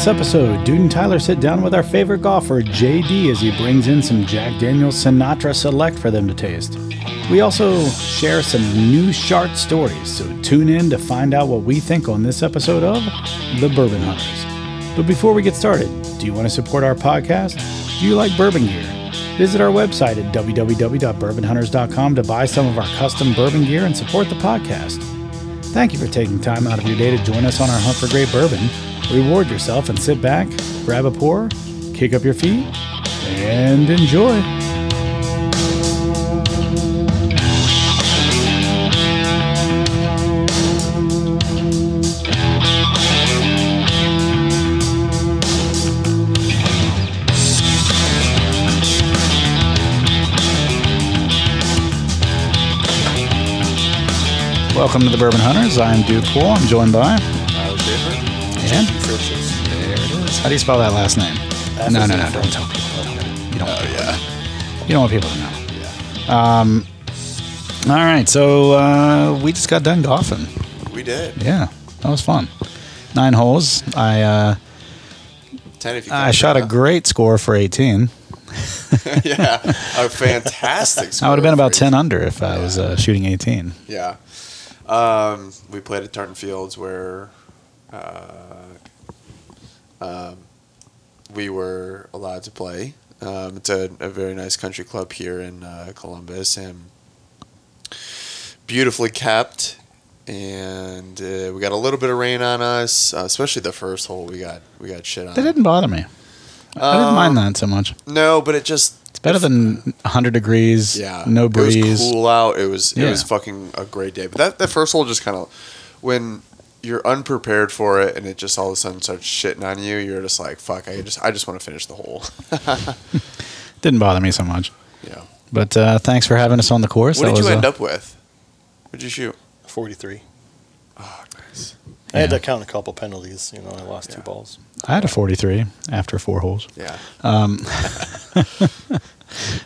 this episode, Dude and Tyler sit down with our favorite golfer, JD, as he brings in some Jack Daniels Sinatra Select for them to taste. We also share some new shart stories, so tune in to find out what we think on this episode of The Bourbon Hunters. But before we get started, do you want to support our podcast? Do you like bourbon gear? Visit our website at www.bourbonhunters.com to buy some of our custom bourbon gear and support the podcast. Thank you for taking time out of your day to join us on our hunt for great bourbon. Reward yourself and sit back, grab a pour, kick up your feet, and enjoy. Welcome to the Bourbon Hunters. I'm Duke Poole. I'm joined by Fritz's. there it is. How do you spell that last name? F no, no, no. Don't tell people. You don't. Oh yeah. You don't want people to know. Yeah. Um. All right, so uh, we just got done golfing. We did. Yeah, that was fun. Nine holes. I uh, Ten if you. I shot a great score for 18. yeah, a fantastic. Score I would have been about 10 under if I was uh, shooting 18. Yeah. Um, we played at Tartan Fields where uh, um, we were allowed to play. Um, it's a, a very nice country club here in uh, Columbus and beautifully kept. And uh, we got a little bit of rain on us, uh, especially the first hole. We got we got shit on. That didn't bother me. I didn't Um, mind that so much. No, but it just It's better than 100 degrees, yeah, no It breeze. was cool out. It was it Yeah. was fucking a great day. But that that first hole just kind of when you're unprepared for it and it just all of a sudden starts shitting on you, you're just like, fuck, I just I just want to finish the hole. Didn't bother me so much. yeah. But uh, thanks for having us on the course. What That did you end uh, up with? What'd you shoot? 43. Oh, nice. I had Yeah. to count a couple penalties. You know, I lost Yeah. two balls. I had a 43 after four holes. Yeah. um,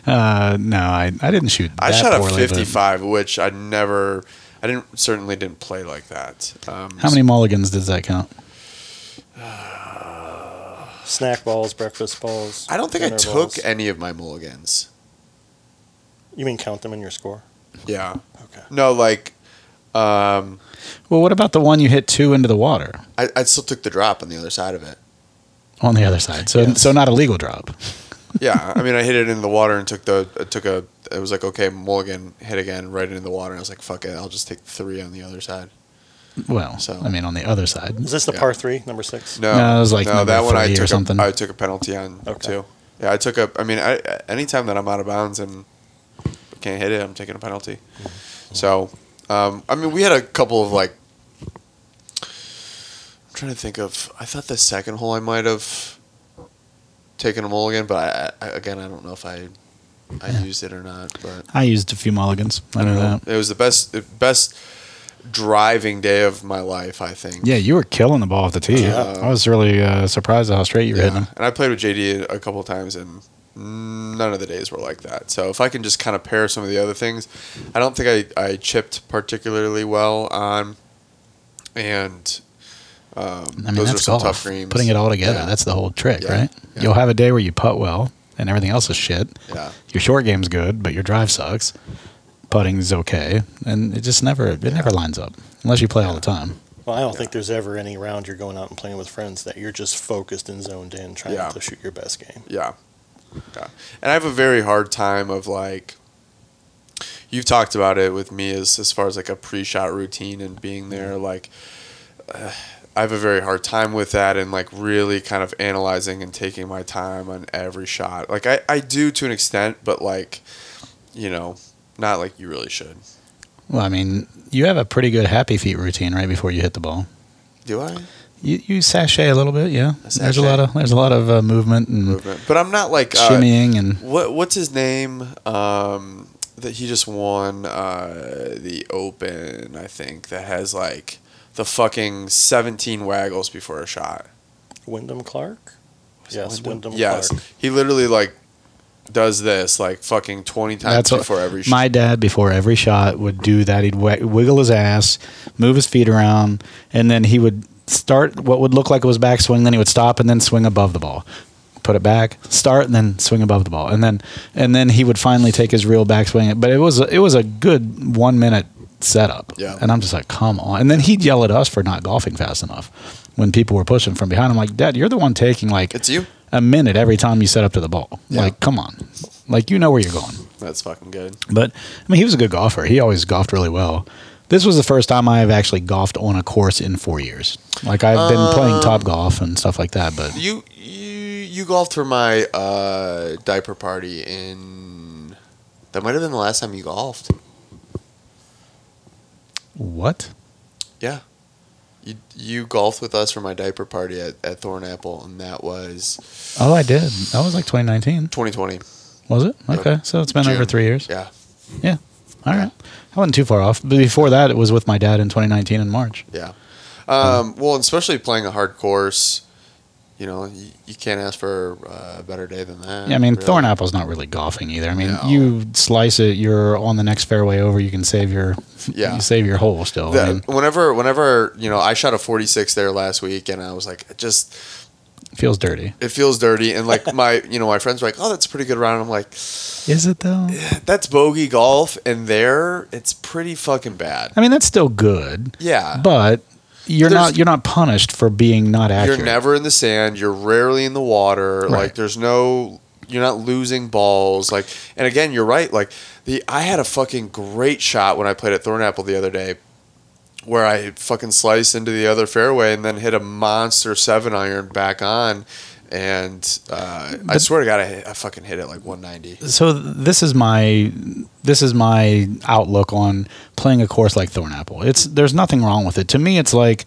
Uh, no, I, I didn't shoot. I that shot a poorly, but 55, which I never, I didn't certainly didn't play like that. Um, How many mulligans does that count? Snack balls, breakfast balls. I don't think I dinner took balls. any of my mulligans. You mean count them in your score? Yeah. Okay. No, like, um, Well, what about the one you hit two into the water I, I still took the drop on the other side of it. on the other side? So, Yes. so not a legal drop. Yeah, I mean, I hit it in the water and took the I took a. It was like okay, mulligan hit again right into the water. And I was like, fuck it, I'll just take three on the other side. Well, So- I mean, on the other side. Is this the Yeah. par three, number six? No, No, it was like no, that one I took something. A, I took a penalty on Okay. too. Yeah, I took a. I mean, I anytime that I'm out of bounds and can't hit it, I'm taking a penalty. So, um, I mean, we had a couple of like. I'm trying to think of. I thought the second hole I might have taken a mulligan, but I, I, again, I don't know if I I used it or not. But I used a few mulligans. I know that. It was the best, the best driving day of my life. I think. Yeah, you were killing the ball off the tee. Yeah. I was really uh, surprised at how straight you were hitting. And I played with JD a couple of times, and none of the days were like that. So if I can just kind of pair some of the other things, I don't think I, I chipped particularly well on, and um, I mean, those that's were some golf. tough greens. Putting it all together. Yeah. That's the whole trick, Yeah. right? Yeah. You'll have a day where you putt well and everything else is shit. Yeah. Your short game's good, but your drive sucks. Putting's okay, and it just never it never lines up unless you play all the time. Well, I don't think there's ever any round you're going out and playing with friends that you're just focused and zoned in, trying Yeah. to shoot your best game. Yeah. Yeah. And I have a very hard time of like you've talked about it with me as as far as like a pre-shot routine and being there like uh, I have a very hard time with that and like really kind of analyzing and taking my time on every shot. Like I, I do to an extent, but like you know, not like you really should. Well, I mean, you have a pretty good happy feet routine right before you hit the ball. Do I? You, you sashay a little bit, yeah. A There's a lot of there's a lot of uh, movement and Movement. But I'm not like uh, shimmying and What what's his name? Um, that he just won uh, the Open, I think. That has like the fucking seventeen waggles before a shot. Wyndham Clark? Yes, Wyndham Yes, Clark. he literally like does this like fucking twenty times That's what- before every shot. my dad before every shot would do that. He'd wi- wiggle his ass, move his feet around, and then he would start what would look like it was backswing, then he would stop and then swing above the ball. Put it back, start, and then swing above the ball, and then and then he would finally take his real backswing. But it was it was a good one minute setup. Yeah. And I'm just like, come on. And then he'd yell at us for not golfing fast enough when people were pushing from behind. I'm like, Dad, you're the one taking like It's you. a minute every time you set up to the ball. Yeah. Like, come on. Like you know where you're going. That's fucking good. But I mean, he was a good golfer. He always golfed really well. This was the first time I have actually golfed on a course in four years. Like I've been playing top golf and stuff like that, but You you you golfed for my uh, diaper party in. That might have been the last time you golfed. What? Yeah. You you golfed with us for my diaper party at, at Thornapple, and that was Oh, I did. That was like 2019, 2020. was it? Okay, so it's been June. over three years. Yeah. Yeah. All right. I wasn't too far off. But before that, it was with my dad in 2019 in March. Yeah. Um, well, especially playing a hard course, you know, you, you can't ask for uh, a better day than that. Yeah, I mean, really. Thornapple's not really golfing either. I mean, No. you slice it, you're on the next fairway over. You can save your, Yeah. you save your hole still. I mean, whenever, whenever you know, I shot a 46 there last week, and I was like, it just feels dirty. it feels dirty, and like my, you know, my friends were like, oh, that's a pretty good round. I'm like, Is it though? that's bogey golf, and there, it's pretty fucking bad. I mean, that's still good, Yeah, but you're There's- not you're not punished for being not accurate. you're never in the sand. You're rarely in the water. Right. Like there's no. You're not losing balls. Like, and again, you're right. Like the I had a fucking great shot when I played at Thornapple the other day, where I fucking sliced into the other fairway and then hit a monster seven iron back on. And uh, I swear to God, I, I fucking hit it like 190. so this is my this is my outlook on playing a course like Thornapple. It's there's nothing wrong with it. To me, it's like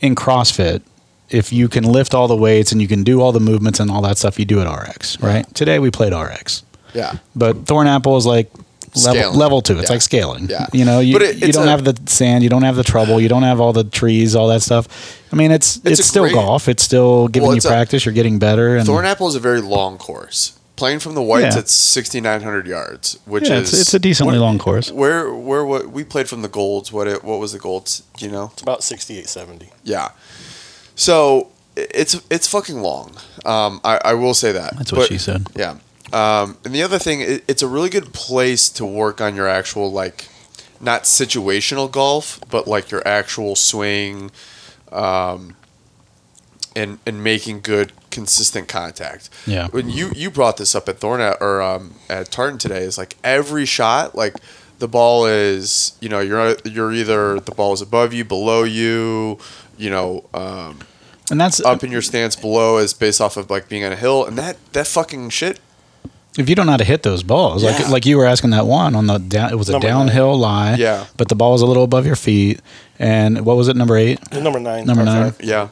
in CrossFit. If you can lift all the weights and you can do all the movements and all that stuff, you do it RX, right? Today we played RX, Yeah. but Thornapple is like level, Scaling. level two. It's Yeah. like scaling. Yeah. You know, you, But it- you don't a- have the sand, you don't have the trouble, you don't have all the trees, all that stuff. I mean, it's it's, a still great- golf. It's still giving Well, you it's a- practice. you're getting better. And Thornapple is a very long course. Playing from the whites, Yeah. it's 6,900 yards, which yeah, is it's, it's a decently what- long course. Where where what we played from the golds? What it, what was the golds? Do you know? It's about 68, 70. Yeah. So it's it's fucking long. Um, I, I will say that. That's what But- she said. Yeah. Um, and the other thing, it, it's a really good place to work on your actual like, not situational golf, but like your actual swing, um, and and making good consistent contact. Yeah. When you you brought this up at Thorna or um, at Tartan today, is like every shot like. The ball is, you know, you're you're either the ball is above you, below you, you know, um, And that's up in your stance below is based off of like being on a hill, and that that fucking shit. If you don't know how to hit those balls, Yeah. like like you were asking that one on the down, it was a Number downhill lie. Yeah. But the ball was a little above your feet. And what was it, number eight? Number nine. Number nine. Yeah,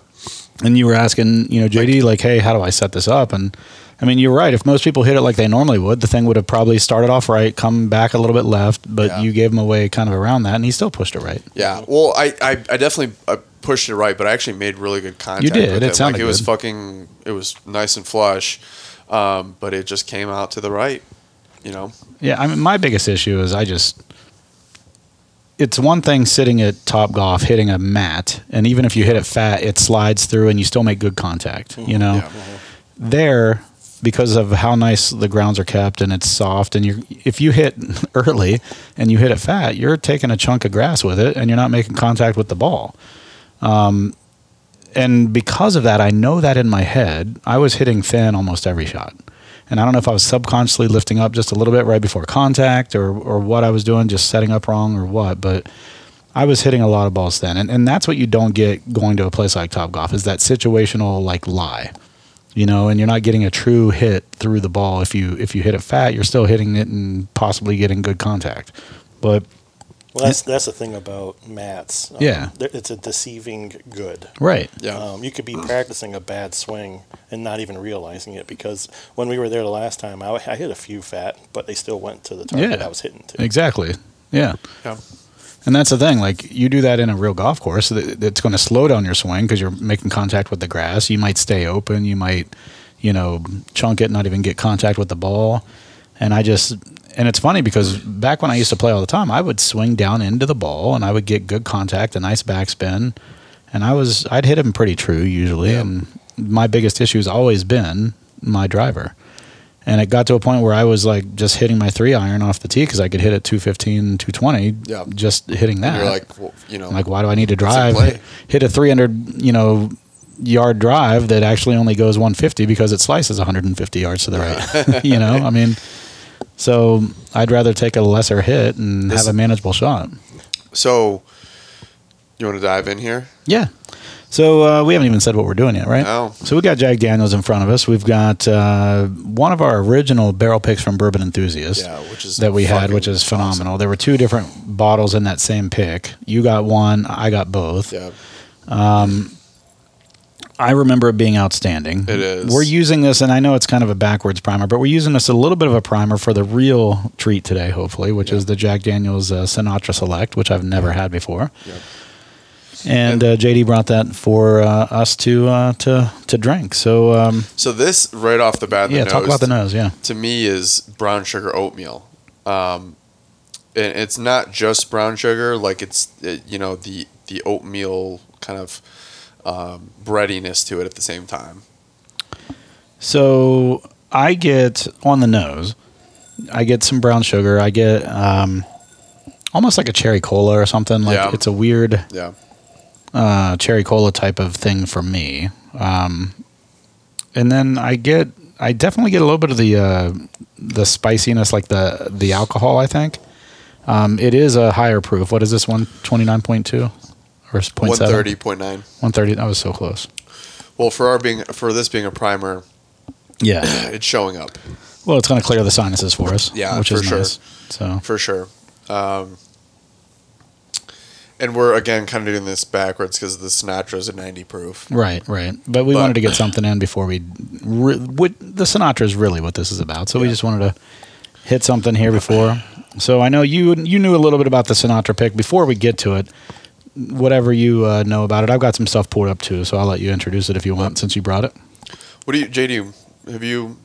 And you were asking, you know, JD, like, hey, how do I set this up? And I mean, you're right. If most people hit it like they normally would, the thing would have probably started off right, come back a little bit left, but Yeah. you gave him away kind of around that, and he still pushed it right. yeah. Well, I I, I definitely uh, pushed it right, but I actually made really good contact. You did. With It it, sounded like it was good. fucking. It was nice and flush, um, but it just came out to the right. You know. Yeah, I mean, my biggest issue is I just. It's one thing sitting at Top Golf hitting a mat, and even if you hit it fat, it slides through, and you still make good contact. You know, Yeah. there because of how nice the grounds are kept and it's soft, and you if you hit early and you hit it fat, you're taking a chunk of grass with it, and you're not making contact with the ball. Um, and because of that, I know that in my head, I was hitting thin almost every shot. And I don't know if I was subconsciously lifting up just a little bit right before contact or, or what I was doing, just setting up wrong or what. But I was hitting a lot of balls then. And, and that's what you don't get going to a place like Top Golf is that situational like lie. You know, and you're not getting a true hit through the ball. If you if you hit it fat, you're still hitting it and possibly getting good contact. But Well, that's that's the thing about mats. Um, Yeah. they're- it's a deceiving good. right. Yeah. Um, you could be practicing a bad swing and not even realizing it because when we were there the last time, I, I hit a few fat, but they still went to the target Yeah. I was hitting to. Exactly. Yeah. Yeah. And that's the thing. Like you do that in a real golf course, that- it's going to slow down your swing because you're making contact with the grass. You might stay open. You might, you know, chunk it, not even get contact with the ball. And I just, and it's funny because back when I used to play all the time, I would swing down into the ball and I would get good contact, a nice backspin, and I was I'd hit him pretty true usually, Yeah. and my biggest issue has always been my driver. And it got to a point where I was like just hitting my three iron off the tee because I could hit it 215, 220, Yeah. just hitting that. And you're like, well, you know, I'm like, why do I need to drive? play? Hit a 300, you know, yard drive that actually only goes 150 because it slices 150 yards to the right. you know, I mean, so I'd rather take a lesser hit and This- have a manageable shot. so you want to dive in here? Yeah. So uh, we haven't even said what we're doing yet, right? No. So we got Jack Daniels in front of us. We've got uh, one of our original barrel picks from Bourbon Enthusiast. Yeah, which is that we had, fucking which is phenomenal. There were two different bottles in that same pick. You got one, I got both. Yeah. I remember it being outstanding. It is. We're using this, and I know it's kind of a backwards primer, but we're using this a little bit of a primer for the real treat today, hopefully, which is the Jack Daniels uh, Sinatra Select, which I've never had before. Yep. And uh, JD brought that for uh, us to uh, to to drink. So um, So this right off the bat, the yeah, talk nose, about the nose. Yeah, to me is brown sugar oatmeal. Um, and it's not just brown sugar, like it's it, you know the the oatmeal kind of um, breadiness to it at the same time. So I get on the nose. I get some brown sugar. I get um, almost like a cherry cola or something. Like Yeah. it's a weird Yeah, uh, cherry cola type of thing for me. Um, and then I get, I definitely get a little bit of the uh, the spiciness, like the the alcohol. I think um, it is a higher proof. What is this one? Twenty nine point two or is it one 0.7? thirty point nine. One thirty. That was so close. Well, for our being for this being a primer, Yeah. it's showing up well, it's going to clear the sinuses for us. Yeah, which for is sure. nice. So for sure. Um, and we're again kind of doing this backwards because the Sinatra's a ninety proof. Right, right. But we But- wanted to get something in before we. Re- what, the Sinatra is really what this is about. So we just wanted to hit something here before. So I know you you knew a little bit about the Sinatra pick before we get to it. Whatever you uh, know about it, I've got some stuff pulled up too. So I'll let you introduce it if you want, since you brought it. What do you, JD? Have you,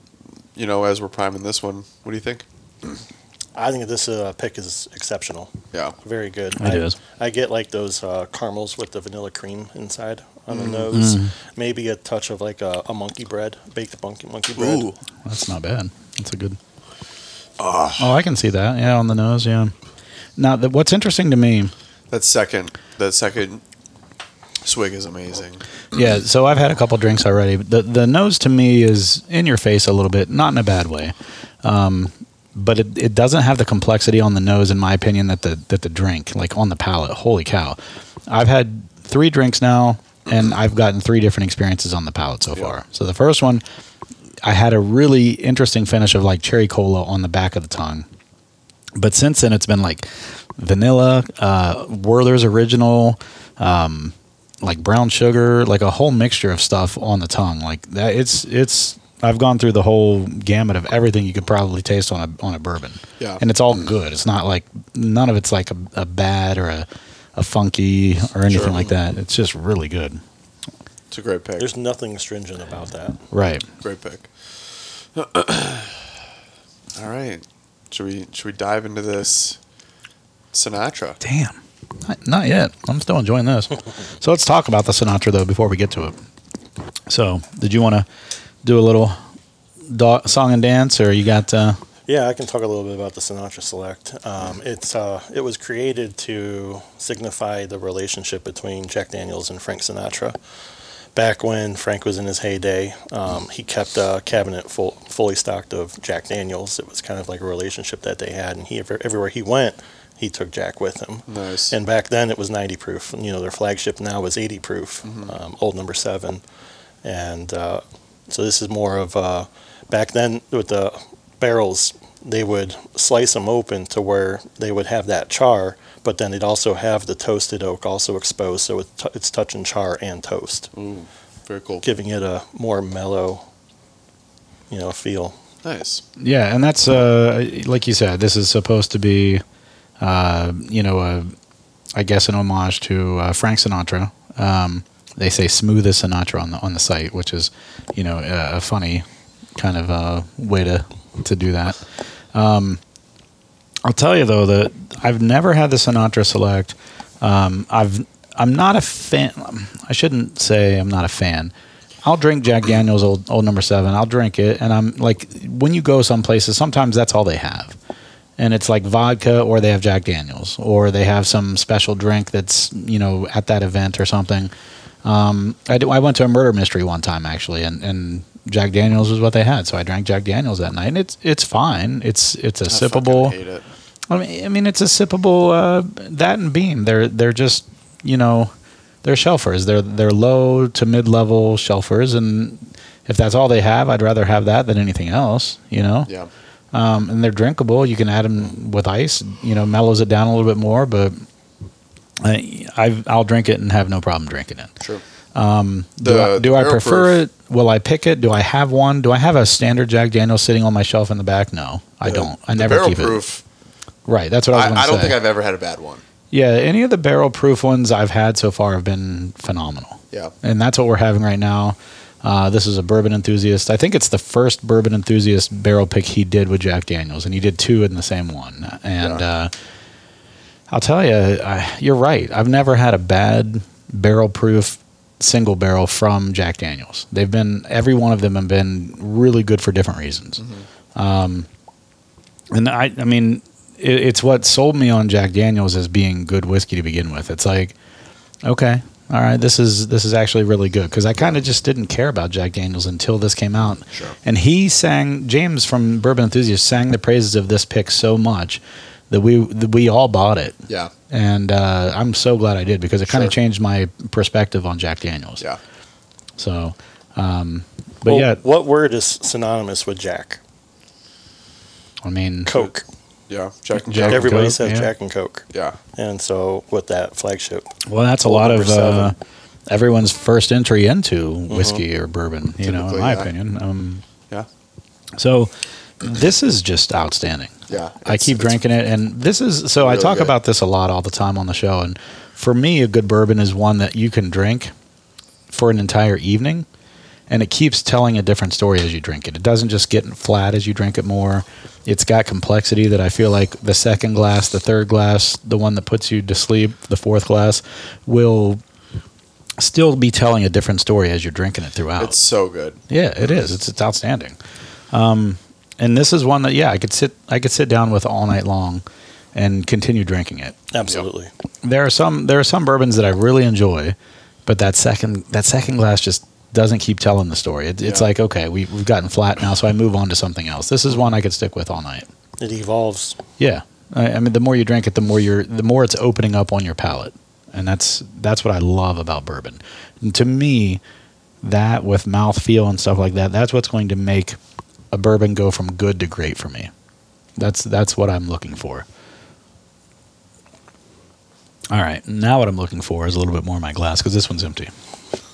you know, as we're priming this one, what do you think? I think this uh, pick is exceptional. Yeah, Very good. It I, is. I get like those uh, caramels with the vanilla cream inside on Mm. the nose. Maybe a touch of like a, a monkey bread, baked monkey monkey bread. Ooh. That's not bad. That's a good. Oh, I can see that. Yeah, on the nose. Yeah. Now, the, what's interesting to me that second, that second swig is amazing. Yeah, so I've had a couple drinks already. The the nose to me is in your face a little bit, not in a bad way. Um, but it, it doesn't have the complexity on the nose, in my opinion, that the that the drink, like on the palate. Holy cow! I've had three drinks now, and I've gotten three different experiences on the palate so Yeah. far. So the first one, I had a really interesting finish of like cherry cola on the back of the tongue. But since then, it's been like vanilla, uh, Werther's original, um, like brown sugar, like a whole mixture of stuff on the tongue. Like that, it's it's. I've gone through the whole gamut of everything you could probably taste on a on a bourbon. Yeah. and it's all good. It's not like none of it's like a, a bad or a, a funky or anything Sure. like that. It's just really good. It's a great pick. There's nothing stringent about that. Right. Great pick. All right, should we should we dive into this Sinatra? Damn. Not, not yet. I'm still enjoying this. so let's talk about the Sinatra though before we get to it. So, did you want to do a little do- song and dance, or you got? Uh, Yeah, I can talk a little bit about the Sinatra Select. Um, it's uh, it was created to signify the relationship between Jack Daniels and Frank Sinatra. Back when Frank was in his heyday, um, he kept a cabinet full, fully stocked of Jack Daniels. It was kind of like a relationship that they had, and he everywhere he went, he took Jack with him. Nice. And back then it was 90 proof. You know, their flagship now is 80 proof, um, old number seven. And uh, so this is more of uh, back then with the barrels, they would slice them open to where they would have that char, but then they'd also have the toasted oak also exposed, so it's, t- it's touching char and toast, Ooh, very cool. giving it a more mellow, you know, feel. Nice. yeah, and that's uh, like you said. This is supposed to be, uh, you know, a, I guess an homage to uh, Frank Sinatra. Um, they say smoothest Sinatra on the on the site, which is, you know, a, a funny kind of uh, way to to do that. Um, I'll tell you though that I've never had the Sinatra Select. Um, I've I'm not a fan. I shouldn't say I'm not a fan. I'll drink Jack Daniels old old number seven. I'll drink it, and I'm like, when you go some places, sometimes that's all they have, and it's like vodka, or they have Jack Daniels, or they have some special drink that's you know at that event or something. Um, I, do, I went to a murder mystery one time actually, and, and Jack Daniels was what they had, so I drank Jack Daniels that night, and it's it's fine. It's it's a I sippable. hate it. I mean, I mean, it's a sippable uh, that and bean. They're they're just you know they're shelfers. They're they're low to mid level shelfers, and if that's all they have, I'd rather have that than anything else. You know, Yeah. Um, and they're drinkable. You can add them with ice. You know, mellows it down a little bit more, but I I've, I'll drink it and have no problem drinking it. Sure. Um, do I, do I prefer proof. it? Will I pick it? Do I have one? Do I have a standard Jack Daniels sitting on my shelf in the back? No, I don't. I the never barrel keep proof. it. Right, that's what I was I, I don't think I've ever had a bad one. Yeah, any of the barrel proof ones I've had so far have been phenomenal. Yeah. And that's what we're having right now. Uh, this is a bourbon enthusiast. I think it's the first bourbon enthusiast barrel pick he did with Jack Daniels, and he did two in the same one. And Yeah. uh, I'll tell you, I, you're right. I've never had a bad barrel proof single barrel from Jack Daniels. They've been every one of them have been really good for different reasons. Um, and I, I mean, it, it's what sold me on Jack Daniels as being good whiskey to begin with. It's like, okay, all right, this is this is actually really good because I kind of just didn't care about Jack Daniels until this came out. Sure. And he sang James from Bourbon Enthusiast sang the praises of this pick so much that we that we all bought it. Yeah. And uh, I'm so glad I did because it kind Sure. of changed my perspective on Jack Daniels. Yeah. So, um, but Well, yeah, what word is synonymous with Jack? I mean, Coke. Yeah. Jack and Jack Coke. and Everybody Coke, says yeah. Jack and Coke, Yeah. and so with that flagship, Well, that's a lot of uh, everyone's first entry into whiskey or bourbon. You know, in my yeah. opinion. Um, Yeah. so this is just outstanding. Yeah. I keep drinking it, and this is so. I talk good. about this a lot all the time on the show, and for me, a good bourbon is one that you can drink for an entire evening, and it keeps telling a different story as you drink it. It doesn't just get flat as you drink it more. It's got complexity that I feel like the second glass, the third glass, the one that puts you to sleep, the fourth glass, will still be telling a different story as you're drinking it throughout. It's so good. Yeah, it is. It's it's outstanding. Um, and this is one that yeah, I could sit I could sit down with all night long and continue drinking it. absolutely. There are some there are some bourbons that I really enjoy, but that second that second glass just doesn't keep telling the story. It, it's Yeah. like okay, we, we've gotten flat now, so I move on to something else. This is one I could stick with all night. It evolves. Yeah, I, I mean, the more you drink it, the more you're the more it's opening up on your palate, and that's that's what I love about bourbon. And to me, that with mouthfeel and stuff like that, that's what's going to make a bourbon go from good to great for me. That's that's what I'm looking for. All right, now what I'm looking for is a little bit more in my glass because this one's empty.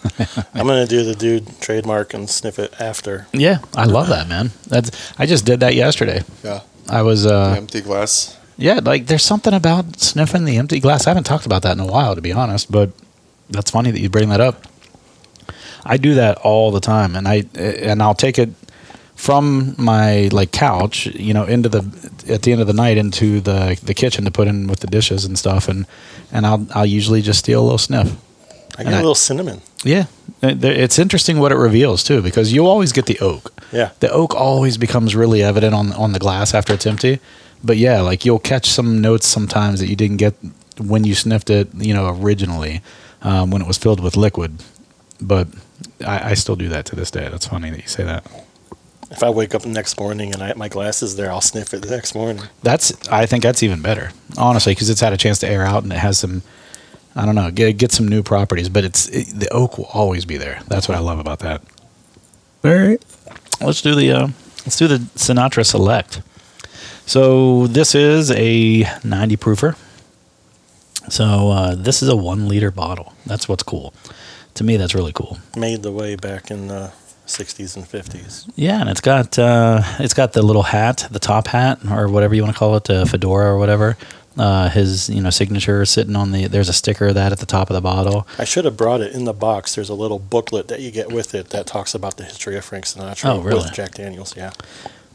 I'm gonna do the dude trademark and sniff it after. Yeah, I love that man. That's I just did that yesterday. Yeah. I was uh, Empty glass. Yeah, like there's something about sniffing the empty glass. I haven't talked about that in a while, to be honest, but that's funny that you bring that up. I do that all the time, and I and I'll take it from my like couch, you know, into the at the end of the night into the the kitchen to put in with the dishes and stuff, and and I'll I'll usually just steal a little sniff. I And I- a little cinnamon. Yeah, it's interesting what it reveals too, because you always get the oak Yeah. the oak always becomes really evident on on the glass after it's empty. But yeah, like you'll catch some notes sometimes that you didn't get when you sniffed it, you know, originally um, when it was filled with liquid. But I, I still do that to this day. That's funny that you say that. If I wake up the next morning and I my glasses there, I'll sniff it the next morning. That's I think that's even better, honestly, because it's had a chance to air out and it has some. I don't know, get get some new properties, but it's it, the oak will always be there. That's what I love about that. All right, let's do the uh, let's do the Sinatra Select. So this is a 90 proofer. So uh, this is a one liter bottle. That's what's cool. To me, that's really cool. Made the way back in the 60s and 50s. Yeah, and it's got uh, it's got the little hat, the top hat, or whatever you want to call it, the fedora or whatever. Uh, his you know signature sitting on the. There's a sticker of that at the top of the bottle. I should have brought it in the box. There's a little booklet that you get with it that talks about the history of Frank Sinatra Oh, really? with Jack Daniels. Yeah.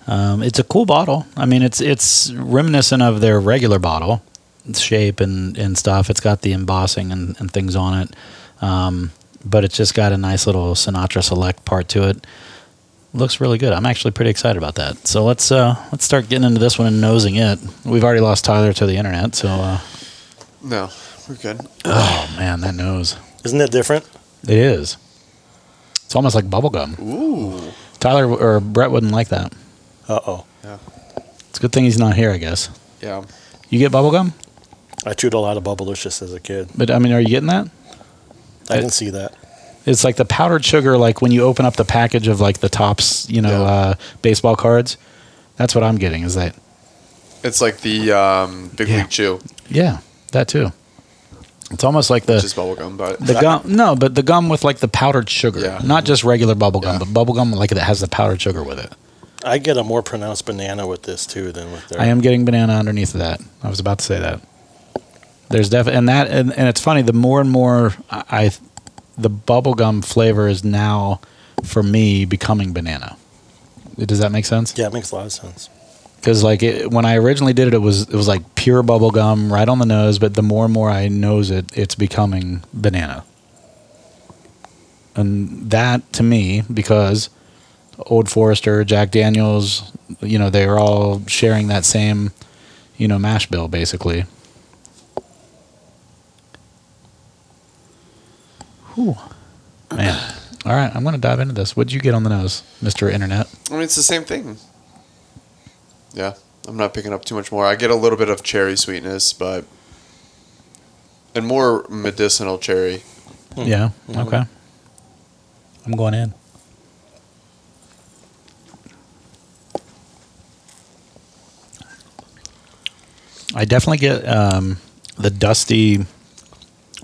Um, it's a cool bottle. I mean, it's it's reminiscent of their regular bottle, shape and, and stuff. It's got the embossing and, and things on it. Um, but it's just got a nice little Sinatra Select part to it. Looks really good. I'm actually pretty excited about that. So let's uh, let's start getting into this one and nosing it. We've already lost Tyler to the internet, so uh, No, we're good. oh man, that nose. Isn't it different? It is. It's almost like bubblegum. Ooh. Tyler or Brett wouldn't like that. Uh oh. Yeah. It's a good thing he's not here, I guess. Yeah. You get bubblegum? I chewed a lot of Bubblicious as a kid. But I mean, are you getting that? I It- didn't see that. It's like the powdered sugar, like when you open up the package of like the tops, you know, Yeah. uh, baseball cards. That's what I'm getting. Is that? It's like the um, Big Yeah. League Chew, Yeah, that too. It's almost like the which is bubblegum, but the gum. No, but the gum with like the powdered sugar, Yeah. not just regular bubble gum, Yeah. but bubble gum like that has the powdered sugar with it. I get a more pronounced banana with this too than with their. I am getting banana underneath of that. I was about to say that. There's definitely and that and, and it's funny. The more and more I, I the bubblegum flavor is now for me becoming banana. Does that make sense? Yeah, it makes a lot of sense. Because like it, when I originally did it, it was it was like pure bubblegum right on the nose. But the more and more I nose it, it's becoming banana. And that to me, because Old Forester, Jack Daniels, you know, they're all sharing that same, you know, mash bill basically. Whew. Man. All right, I'm going to dive into this. What'd you get on the nose, Mr. Internet? I mean, it's the same thing. Yeah, I'm not picking up too much more. I get a little bit of cherry sweetness, but and more medicinal cherry. Yeah. Okay. I'm going in. I definitely get um, the dusty,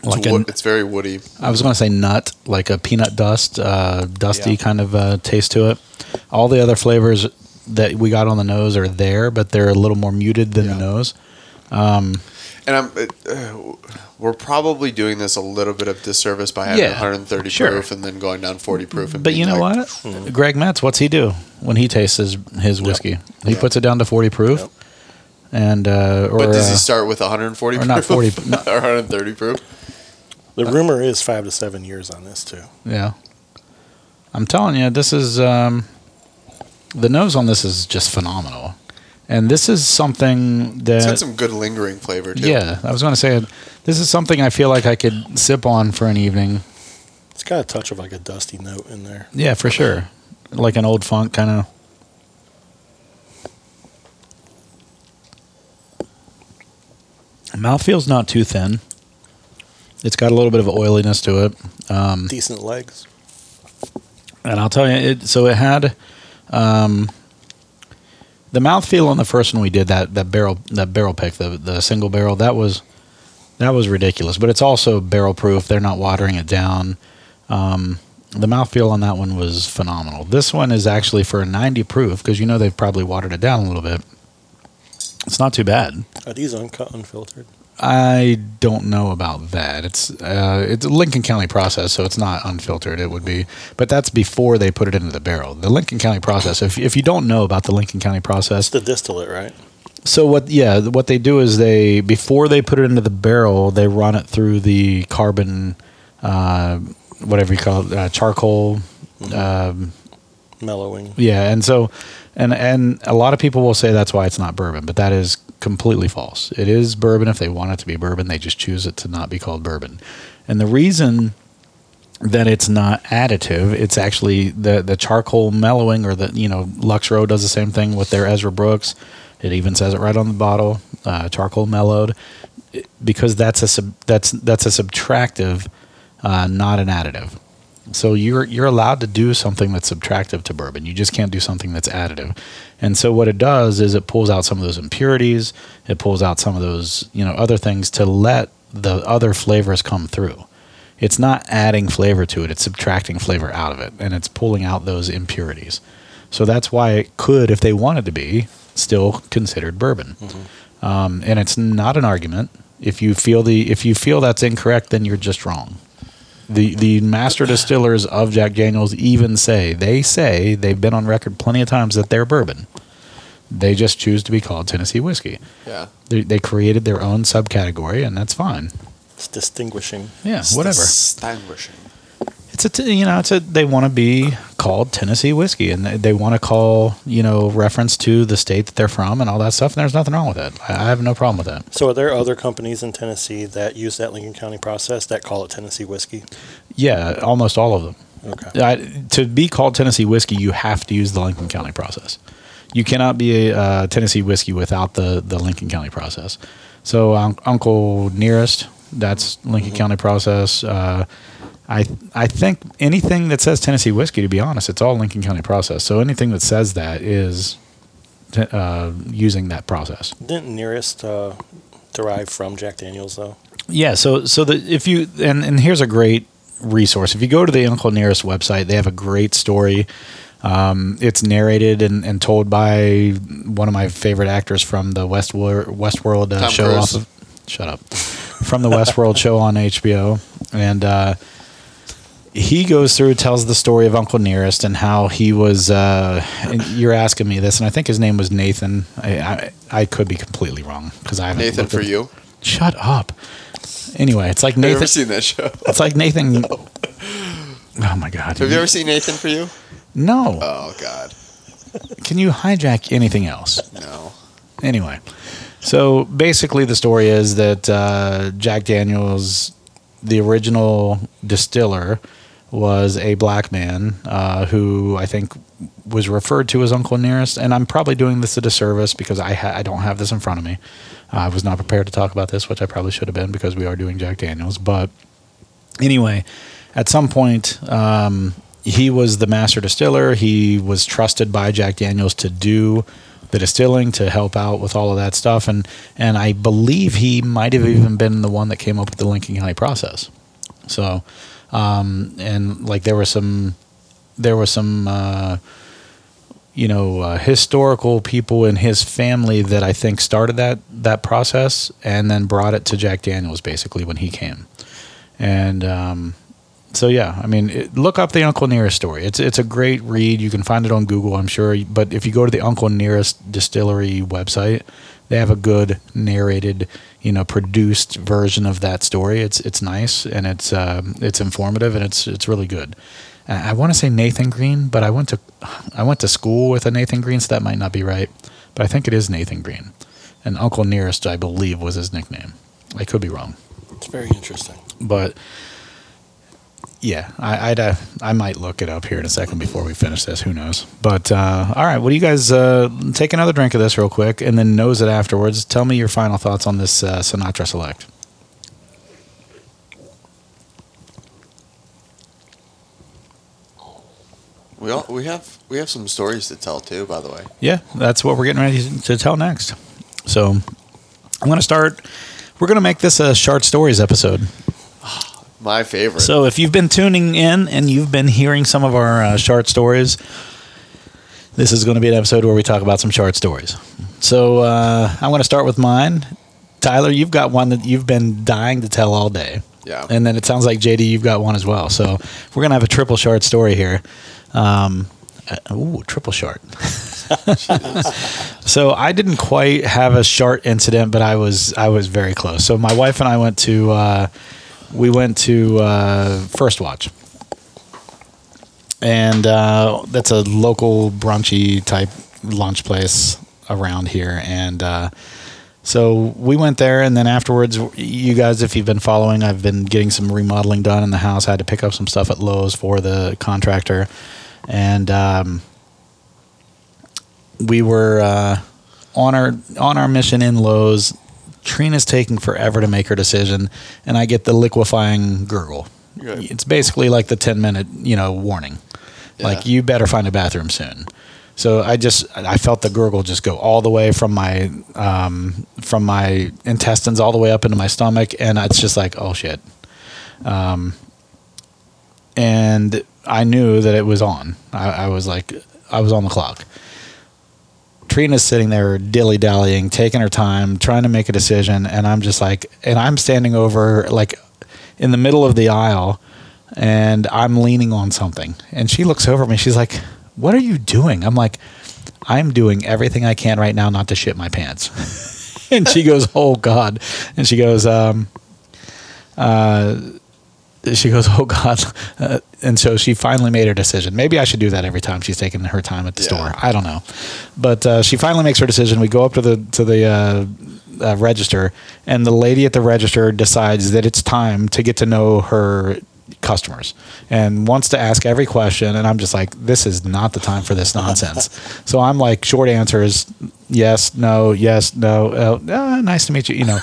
It's, like wood, a, it's very woody. I was going to say nut, like a peanut dust, uh, dusty Yeah. kind of uh, taste to it. All the other flavors that we got on the nose are there, but they're a little more muted than the Yeah. nose. And I'm, uh, we're probably doing this a little bit of disservice by having Yeah, 130 sure. proof and then going down 40 proof. And But you know like, what? Greg Metz, what's he do when he tastes his, his whiskey? He Yep. puts it down to 40 proof. Yep. And, uh, or, But does uh, he start with 140 or proof? not 40, no. or 130 proof? The rumor is five to seven years on this too. yeah. I'm telling you, this is, um, the nose on this is just phenomenal. And this is something that It's got some good lingering flavor too. yeah, I was going to say, this is something I feel like I could sip on for an evening. It's got a touch of like a dusty note in there. Yeah, for sure. Like an old funk kind of. Mouthfeel's not too thin. It's got a little bit of oiliness to it. Um, Decent legs. and I'll tell you, it, so it had um, the mouthfeel on the first one we did that that barrel that barrel pick the the single barrel that was that was ridiculous. But it's also barrel proof. They're not watering it down. Um, the mouthfeel on that one was phenomenal. This one is actually for a 90 proof because you know they've probably watered it down a little bit. It's not too bad. Are these uncut, unfiltered? I don't know about that. It's uh, it's a Lincoln County process, so it's not unfiltered. It would be, but that's before they put it into the barrel. The Lincoln County process. If if you don't know about the Lincoln County process, It's the distillate, right? so what? Yeah, what they do is they before they put it into the barrel, they run it through the carbon, uh, whatever you call it, uh, charcoal. Um, Mellowing. yeah, and so, and and a lot of people will say that's why it's not bourbon, but that is completely false. It is bourbon if they want it to be bourbon. They just choose it to not be called bourbon, and the reason that it's not additive, it's actually the the charcoal mellowing, or the you know Lux Row does the same thing with their Ezra Brooks. It even says it right on the bottle, uh, charcoal mellowed, because that's a sub, that's that's a subtractive, uh, not an additive. So you're you're allowed to do something that's subtractive to bourbon. You just can't do something that's additive. And so what it does is it pulls out some of those impurities. It pulls out some of those you know other things to let the other flavors come through. It's not adding flavor to it. It's subtracting flavor out of it, and it's pulling out those impurities. So that's why it could, if they wanted to be, still considered bourbon. Um, and it's not an argument. If you feel the if you feel that's incorrect, then you're just wrong the the master distillers of Jack Daniels even say they say they've been on record plenty of times that they're bourbon. They just choose to be called Tennessee whiskey. Yeah. They, they created their own subcategory, and that's fine. It's distinguishing. Yeah, whatever. Distinguishing. It's a t- you know it's a they want to be called Tennessee whiskey, and they, they want to call you know reference to the state that they're from and all that stuff. And there's nothing wrong with it. I, I have no problem with that. So, are there other companies in Tennessee that use that Lincoln County process that call it Tennessee whiskey? Yeah, almost all of them. Okay. I, to be called Tennessee whiskey, you have to use the Lincoln County process. You cannot be a uh, Tennessee whiskey without the the Lincoln County process. So um, Uncle Nearest, that's Lincoln County process. Uh, I I think anything that says Tennessee whiskey, to be honest, it's all Lincoln County process. So anything that says that is t- uh, using that process. Didn't Nearest uh, derive from Jack Daniels, though? Yeah, so so the if you and and here's a great resource. If you go to the Uncle Nearest website, they have a great story. Um, it's narrated and, and told by one of my favorite actors from the Westworld Westworld uh, Tom show Cruise. off of shut up from the Westworld show on HBO, and uh, he goes through tells the story of Uncle Nearest and how he was. Uh, you're asking me this, and I think his name was Nathan. I I, I could be completely wrong because I haven't Nathan for at- you. Shut up. Anyway, it's like Have you ever Nathan. seen that show? It's like Nathan. Oh my God. Have you ever seen Nathan for you? No. Oh God, Can you hijack anything else? no. Anyway, so basically, the story is that uh, Jack Daniels, the original distiller, was a black man uh, who I think was referred to as Uncle Nearest. And I'm probably doing this a disservice because I ha- I don't have this in front of me. I was not prepared to talk about this, which I probably should have been because we are doing Jack Daniels. But anyway, at some point, um, he was the master distiller. He was trusted by Jack Daniels to do the distilling, to help out with all of that stuff, and and I believe he might have even been the one that came up with the Lincoln County process. So, um, and like there were some, there were some. Uh, you know, uh, historical people in his family that I think started that that process and then brought it to Jack Daniels basically when he came. And um, so yeah, I mean, it, look up the Uncle Nearest story. It's it's a great read. You can find it on Google, I'm sure. But if you go to the Uncle Nearest Distillery website, they have a good narrated, you know, produced version of that story. It's it's nice and it's um, it's informative and it's it's really good. I want to say Nathan Green, but I went to I went to school with a Nathan Green, so that might not be right. But I think it is Nathan Green, and Uncle Nearest, I believe, was his nickname. I could be wrong It's very interesting. but yeah, I, I'd uh, I might look it up here in a second before we finish this. Who knows? But uh, all right, what do you guys uh, take another drink of this real quick and then nose it afterwards? Tell me your final thoughts on this uh, Sinatra Select. We all, we have we have some stories to tell too. By the way, Yeah, that's what we're getting ready to tell next. So I'm going to start. We're going to make this a short stories episode. My favorite. So if you've been tuning in and you've been hearing some of our uh, short stories, this is going to be an episode where we talk about some short stories. So uh, I'm going to start with mine. Tyler, you've got one that you've been dying to tell all day. Yeah. And then it sounds like JD, you've got one as well. So we're going to have a triple short story here. Um, uh, ooh, triple short. so I didn't quite have a short incident, but I was I was very close. So my wife and I went to uh, we went to uh, First Watch, and uh, that's a local brunchy type lunch place around here, and. Uh, so we went there, and then afterwards, you guys, if you've been following, I've been getting some remodeling done in the house. I had to pick up some stuff at Lowe's for the contractor, and um, we were uh, on our on our mission in Lowe's. Trina's taking forever to make her decision, and I get the liquefying gurgle. Good. It's basically like the ten minute, you know, warning. Like you better find a bathroom soon. So I just I felt the gurgle just go all the way from my um, from my intestines all the way up into my stomach, and it's just like oh shit. Um, and I knew that it was on. I, I was like I was on the clock. Trina's sitting there dilly dallying, taking her time, trying to make a decision, and I'm just like, and I'm standing over like in the middle of the aisle, and I'm leaning on something, and she looks over at me. She's like, "What are you doing?" I'm like, I'm doing everything I can right now not to shit my pants. and she goes, Oh God. And she goes, um, uh, she goes, "Oh God!" Uh, and so she finally made her decision. Maybe I should do that every time she's taking her time at the Yeah. store. I don't know, but uh, she finally makes her decision. We go up to the to the uh, uh, register, and the lady at the register decides that it's time to get to know her customers and wants to ask every question. And I'm just like, this is not the time for this nonsense. so I'm like, short answers: yes, no, yes, no. Uh, uh, nice to meet you. You know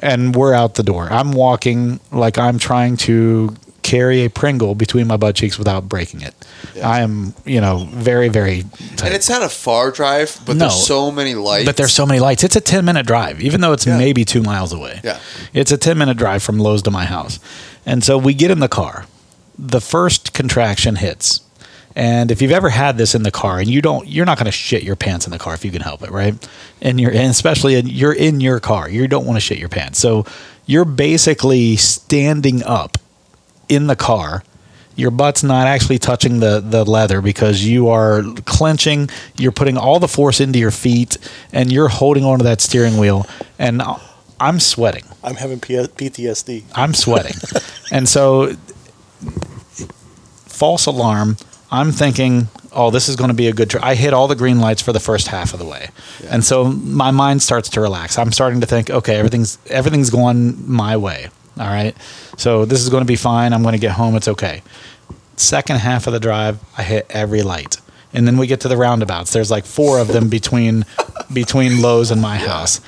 and we're out the door. I'm walking like I'm trying to carry a Pringle between my butt cheeks without breaking it. Yeah. I am, you know, very, very tight. And it's not a far drive, but No. there's so many lights. but there's so many lights. It's a 10 minute drive, even though it's Yeah. maybe two miles away. Yeah. It's a 10 minute drive from Lowe's to my house. And so we get in the car. The first contraction hits. And if you've ever had this in the car and you don't, you're not going to shit your pants in the car if you can help it, right? And you're, and especially in, you're in your car, you don't want to shit your pants. So you're basically standing up in the car. Your butt's not actually touching the, the leather because you are clenching. You're putting all the force into your feet and you're holding onto that steering wheel. And I'm sweating. I'm having P- PTSD. I'm sweating. and so, false alarm. I'm thinking, oh, this is going to be a good trip. I hit all the green lights for the first half of the way. And so my mind starts to relax. I'm starting to think, okay, everything's everything's going my way. All right. So this is going to be fine. I'm going to get home. It's okay. Second half of the drive, I hit every light. And then we get to the roundabouts. There's like four of them between between Lowe's and my house.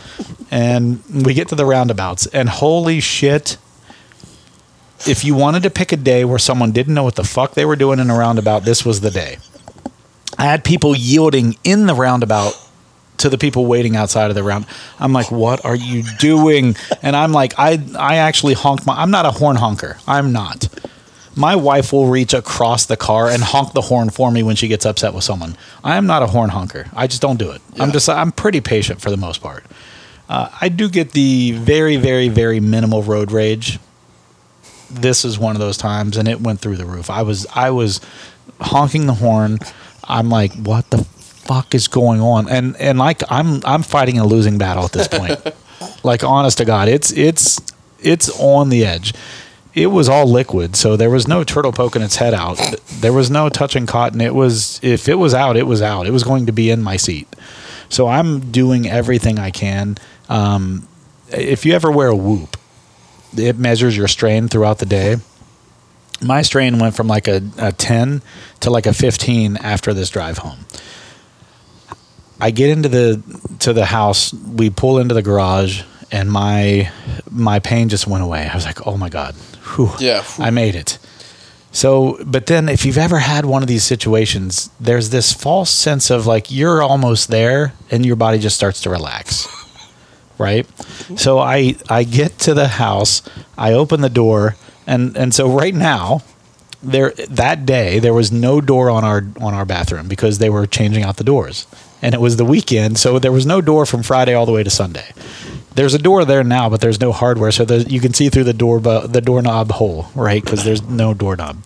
And we get to the roundabouts and holy shit, if you wanted to pick a day where someone didn't know what the fuck they were doing in a roundabout, this was the day. I had people yielding in the roundabout to the people waiting outside of the round. I'm like, "What are you doing?" And I'm like, "I I actually honk my I'm not a horn honker. I'm not. My wife will reach across the car and honk the horn for me when she gets upset with someone. I am not a horn honker. I just don't do it. I'm just I'm pretty patient for the most part. Uh, I do get the very very very minimal road rage this is one of those times and it went through the roof. I was I was honking the horn. I'm like, what the fuck is going on? And and like I'm I'm fighting a losing battle at this point. like honest to God, it's it's it's on the edge. It was all liquid, so there was no turtle poking its head out. There was no touching cotton. It was if it was out, it was out. It was going to be in my seat. So I'm doing everything I can. Um, if you ever wear a Whoop, it measures your strain throughout the day. My strain went from like a, a 10 to like a 15 after this drive home. I get into the to the house, we pull into the garage and my my pain just went away. I was like, "Oh my god. Whew, Yeah. I made it." So, but then if you've ever had one of these situations, there's this false sense of like you're almost there and your body just starts to relax. Right? So I I get to the house, I open the door and and so right now there that day there was no door on our on our bathroom because they were changing out the doors. And it was the weekend, so there was no door from Friday all the way to Sunday. There's a door there now, but there's no hardware, so you can see through the door bu- the doorknob hole, right? Because there's no doorknob.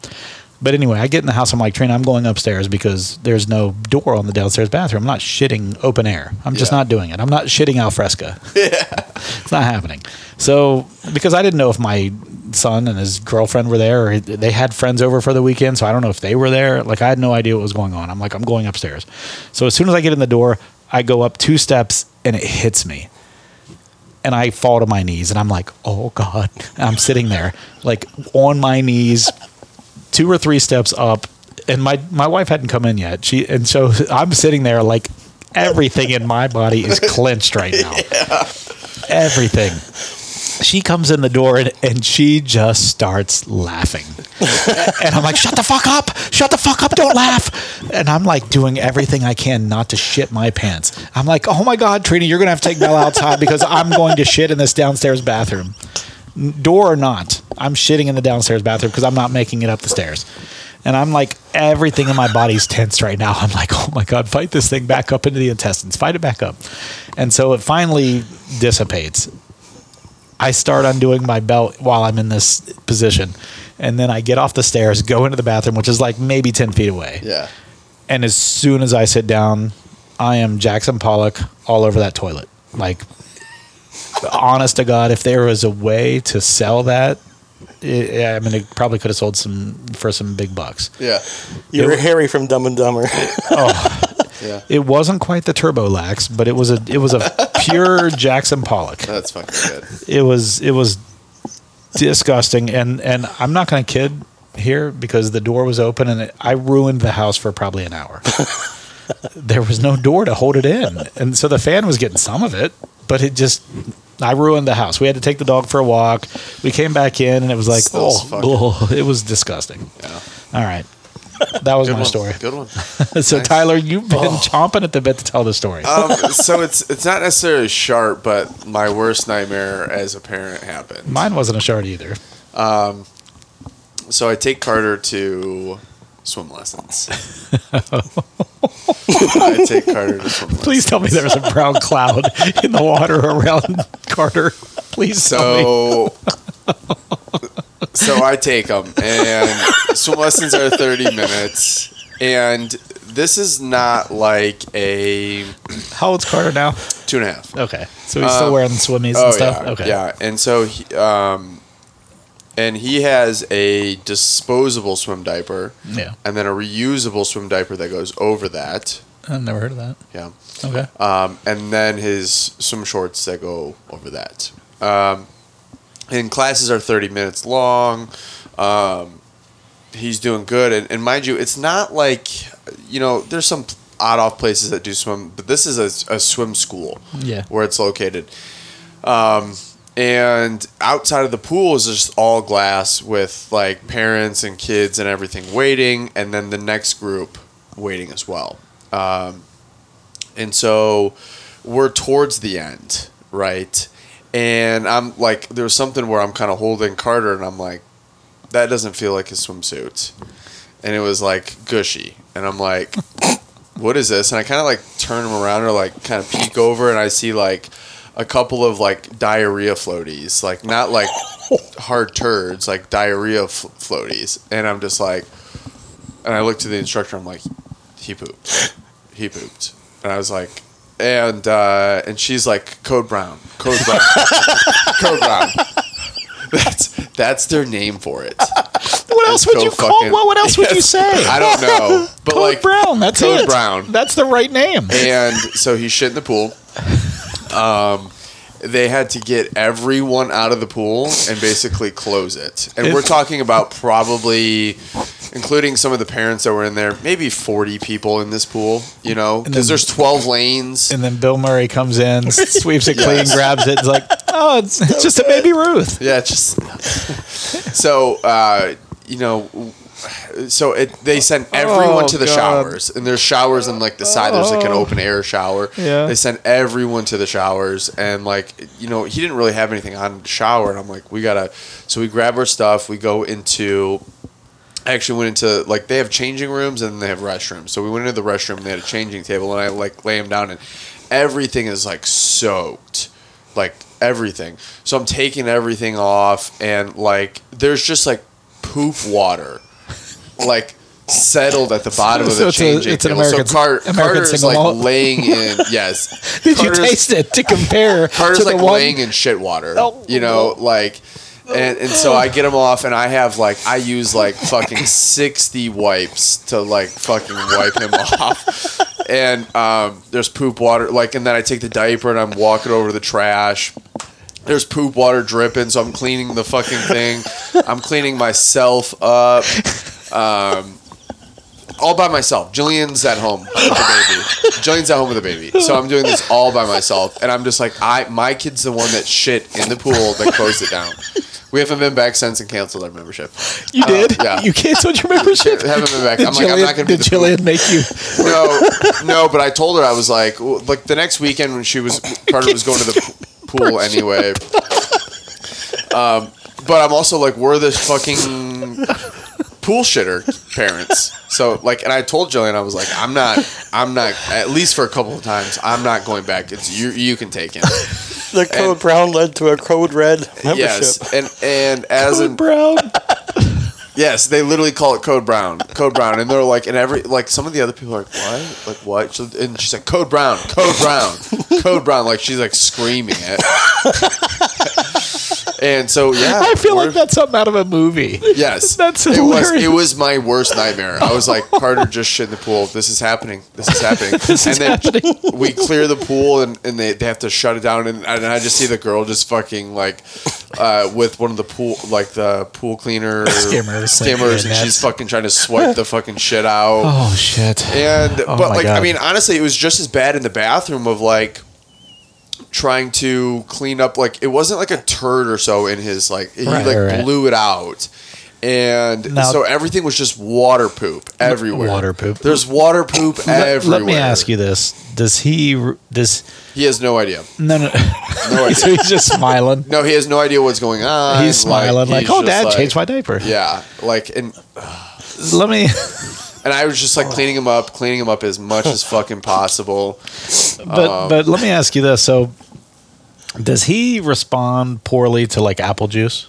But anyway, I get in the house. I'm like, Trina, I'm going upstairs because there's no door on the downstairs bathroom. I'm not shitting open air. I'm just Yeah. not doing it. I'm not shitting al fresca. it's not happening. So because I didn't know if my son and his girlfriend were there, or they had friends over for the weekend, so I don't know if they were there. Like I had no idea what was going on. I'm like, I'm going upstairs. So as soon as I get in the door, I go up two steps and it hits me and I fall to my knees and I'm like, oh God. And I'm sitting there, like on my knees, two or three steps up. And my, my wife hadn't come in yet. She and so I'm sitting there like everything in my body is clenched right now. Everything. She comes in the door and, and she just starts laughing. and I'm like, shut the fuck up. Shut the fuck up. Don't laugh. And I'm like doing everything I can not to shit my pants. I'm like, oh my God, Trina, you're going to have to take Bella outside because I'm going to shit in this downstairs bathroom. Door or not, I'm shitting in the downstairs bathroom because I'm not making it up the stairs. And I'm like, everything in my body's tensed right now. I'm like, oh my God, fight this thing back up into the intestines. Fight it back up. And so it finally dissipates. I start undoing my belt while I'm in this position. And then I get off the stairs, go into the bathroom, which is like maybe 10 feet away. Yeah. And as soon as I sit down, I am Jackson Pollock all over that toilet. Like, honest to God, if there was a way to sell that, it, I mean, it probably could have sold some for some big bucks. Yeah. You're It- Harry from Dumb and Dumber. Oh. Yeah. It wasn't quite the Turbo Lax, but it was a it was a pure Jackson Pollock. That's fucking good. It was it was disgusting, and and I'm not going to kid here because the door was open and it, I ruined the house for probably an hour. there was no door to hold it in, and so the fan was getting some of it, but it just. I ruined the house. We had to take the dog for a walk. We came back in, and it was like, Still oh, fucking- ugh, it was disgusting. Yeah. All right, that was Good my one. story. Good one. so, Nice. Tyler, you've been chomping at the bit to tell the story. Um, so it's it's not necessarily a shart, but my worst nightmare as a parent happened. Mine wasn't a shart either. So I take Carter to swim lessons. I take Carter to swim lessons. Please tell me there was a brown cloud in the water around Carter. Please tell me. So, so I take them, and swim lessons are thirty minutes, and this is not like a How old's Carter now? two and a half. Okay, so he's still Um, wearing swimmies Oh and stuff. yeah, okay, yeah, and so he, um, and he has a disposable swim diaper, yeah. and then a reusable swim diaper that goes over that. I've never heard of that. Yeah. Okay, um, and then his swim shorts that go over that. Um, and classes are 30 minutes long. Um, he's doing good. And, and mind you, it's not like, you know, there's some odd off places that do swim, but this is a, a swim school yeah. where it's located. Um, and outside of the pool is just all glass with like parents and kids and everything waiting, and then the next group waiting as well. Um, and so we're towards the end, right? And I'm like, there was something where I'm kind of holding Carter, and I'm like, that doesn't feel like his swimsuit. And it was like gushy. And I'm like, what is this? And I kind of like turn him around or like kind of peek over, and I see like a couple of like diarrhea floaties, like not like hard turds, like diarrhea f- floaties. And I'm just like, and I look to the instructor, I'm like, he pooped. He pooped. And I was like, and uh, and she's like, code brown, code brown, code brown. That's that's their name for it. What else would you call? fucking- What, what else would you say? I don't know, but Code like Brown. That's Code it. Brown. That's the right name. and so he shit in the pool. Um, they had to get everyone out of the pool and basically close it. And we're talking about probably, including some of the parents that were in there, maybe 40 people in this pool, you know, because there's 12 lanes. And then Bill Murray comes in, sweeps it clean, grabs it, and is like, "Oh, it's, it's just a baby Ruth." Yeah, just so uh, you know. So it, they sent everyone Oh, to the oh, God. showers, and there's showers on like the side. There's like an Oh. open air shower. Yeah. They sent everyone to the showers, and like you know, he didn't really have anything on to shower, and I'm like, we gotta. So we grab our stuff. We go into. I actually went into like they have changing rooms and they have restrooms. So we went into the restroom. and They had a changing table, and I like lay him down, and everything is like soaked, like everything. So I'm taking everything off, and like there's just like poop water, like settled at the bottom of So the it's a- changing it's an. American- so Car- American Carter's like malt. laying in. Yes, Did you taste it to compare Carter's to like the one? laying in shit water. Oh, you know, like, and, and so I get them off, and I have like I use like fucking sixty wipes to like fucking wipe him off, and um, there's poop water, like, and then I take the diaper and I'm walking over to the trash. There's poop water dripping, so I'm cleaning the fucking thing. I'm cleaning myself up. Um, all by myself. Jillian's at home with the baby. Jillian's at home with the baby. So I'm doing this all by myself, and I'm just like, I my kid's the one that shit in the pool that closed it down. We haven't been back since and canceled our membership. You did? yeah. You canceled your membership? Haven't been back. Did I'm like, I'm not gonna be did the pool. Jillian make you? No, no, but I told her I was like, well, like the next weekend when she was Carter was going to the pool anyway. Um, but I'm also like, we're this fucking pool shitter parents. So like, and I told Jillian, I was like, I'm not, I'm not, at least for a couple of times, I'm not going back. It's you, you can take him. The code And- brown led to a code red membership. Yes, and and as Code an Brown. yes, they literally call it code brown. code brown, and they're like, and every like some of the other people are like, what, like what? So, and she's like, code brown, code brown, code brown. Like she's like screaming it. and so yeah, I feel like that's something out of a movie. Yes, That's it was. It was my worst nightmare. I was like, Carter just shit in the pool. This is happening. This is happening. This is and then happening. we clear the pool, and, and they, they have to shut it down. And, and I just see the girl just fucking like uh, with one of the pool like the pool cleaner Skimmers, skimmers, and she's fucking trying to swipe the fucking shit out. Oh shit! And Oh but like I mean honestly it was just as bad in the bathroom of like trying to clean up like it wasn't like a turd or so in his like he Right, like right. blew it out. And Now- so everything was just water poop everywhere. Water poop. There's water poop Let, everywhere. let me ask you this: Does he? Does He has no idea. no no? No so idea. he's just smiling. no, he has no idea what's going on. He's smiling like, he's "Oh, just Dad changed my diaper." Yeah, like and Let me. and I was just like cleaning him up, cleaning him up as much as fucking possible. But Um, but let me ask you this: So, does he respond poorly to like apple juice?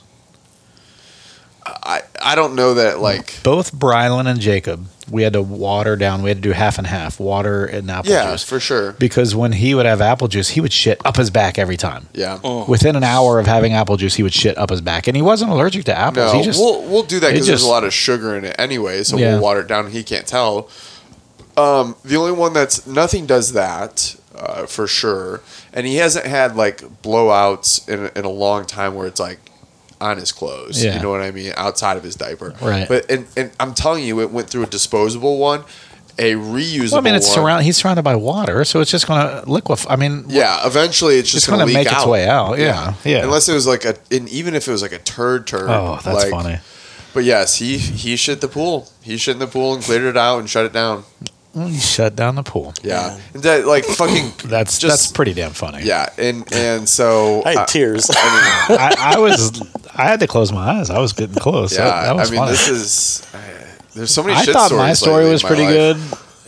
I I don't know that like Both Brylan and Jacob, we had to water down. We had to do half and half, water and apple yeah juice. for sure. Because when he would have apple juice, he would shit up his back every time. Yeah. Within an hour of having apple juice, he would shit up his back, and he wasn't allergic to apples. No, he just we'll we'll do that it because there's a lot of sugar in it anyway, so Yeah. we'll water it down. He can't tell. Um, the only one that's nothing does that uh, for sure, and he hasn't had like blowouts in in a long time where it's like on his clothes. Yeah. You know what I mean? Outside of his diaper, Right. But and, and I'm telling you, it went through a disposable one, a reusable. Well, I mean, it's one. surround. He's surrounded by water, so it's just going to liquefy. I mean, Yeah, eventually it's just gonna going to make its way out, yeah, yeah. Unless it was like a, and even if it was like a turd turd. Oh, that's like, funny. But yes, he he shit the pool. He shit in the pool and cleared it out and shut it down. Well, you shut down the pool. Yeah, Man. and that like fucking That's Just- that's pretty damn funny. yeah, and and so I had uh, tears. I, I was. I had to close my eyes. I was getting close. yeah, that, that was I mean funny. this is uh, there's so many. I thought my story was my pretty life. good,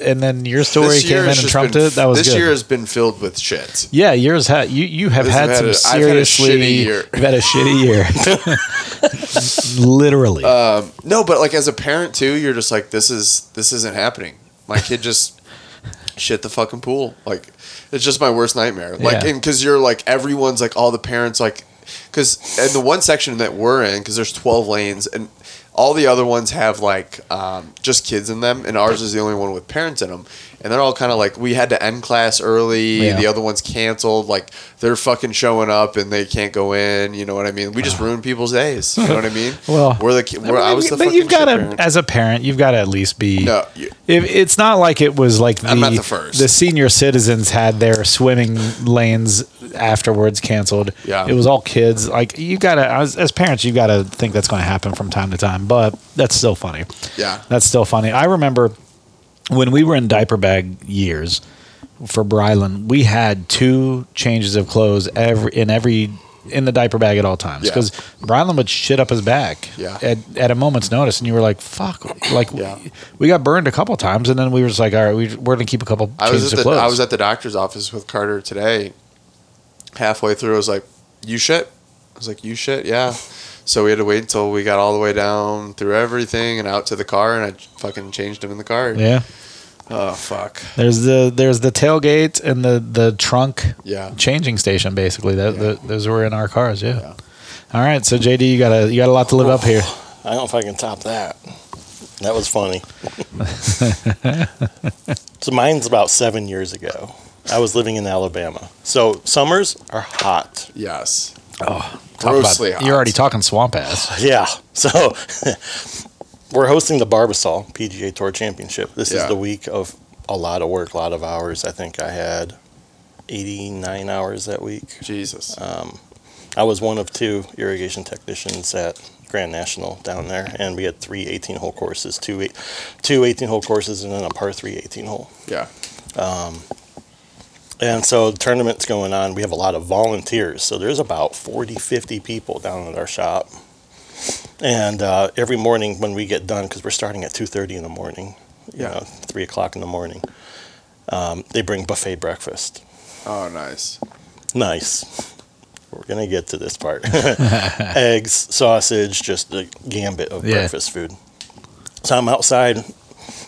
and then your story came in and trumped been- it. That was this good. year has been filled with shit. yeah, yours had you. You have had has some had a- had seriously. year. You've had a shitty year. Literally. Um, no, but like as a parent too, you're just like this is this isn't happening. My kid just shit the fucking pool. Like it's just my worst nightmare. Like Yeah. and because you're like everyone's like all the parents like because in the one section that we're in because there's 12 lanes and all the other ones have like um, just kids in them and ours is the only one with parents in them and they're all kind of like we had to end class early Yeah. the other one's canceled like they're fucking showing up and they can't go in you know what i mean we just uh-huh. ruin people's days you know what i mean Well, we're the we're, I was the but you've got to, parent. as a parent, you've got to at least be. no you, If it's not like it was like the I'm not the first. the senior citizens had their swimming lanes afterwards canceled. Yeah. it was all kids. Like you gotta as, as parents, you gotta think that's going to happen from time to time. But that's still funny. yeah That's still funny. I remember when we were in diaper bag years for Brylan, we had two changes of clothes every in every in the diaper bag at all times Yeah. because Brylan would shit up his back Yeah. at, at a moment's notice, and you were like, "Fuck!" Like Yeah. we got burned a couple times, and then we were just like, "All right, we, we're gonna keep a couple I changes was of at the clothes." I was at the doctor's office with Carter today. Halfway through, I was like, "You shit." I was like, "You shit." Yeah. So we had to wait until we got all the way down through everything and out to the car, and I fucking changed him in the car. yeah. Oh fuck. There's the there's the tailgate and the the trunk Yeah. changing station. Basically, that Yeah. the, those were in our cars. Yeah. Yeah. All right, so JD, you got a you got a lot to live up here. I don't know if I can top that. That was funny. so mine's about seven years ago. I was living in Alabama. So summers are hot. Yes. Oh, Grossly hot. You're already talking swamp ass. Yeah. So we're hosting the Barbasol PGA Tour Championship. This Yeah. is the week of a lot of work, a lot of hours. I think I had 89 hours that week. Jesus. Um, I was one of two irrigation technicians at Grand National down there, and we had three 18 hole courses, two, eight, two 18 hole courses, and then a par 3 18 hole. yeah. And so the tournament's going on. We have a lot of volunteers. So there's about 40, 50 people down at our shop. And uh, every morning when we get done, because we're starting at 2.30 in the morning, you Yeah. know, 3 o'clock in the morning, um, they bring buffet breakfast. Oh, nice. Nice. We're going to get to this part. Eggs, sausage, just the gambit of Yeah. breakfast food. So I'm outside,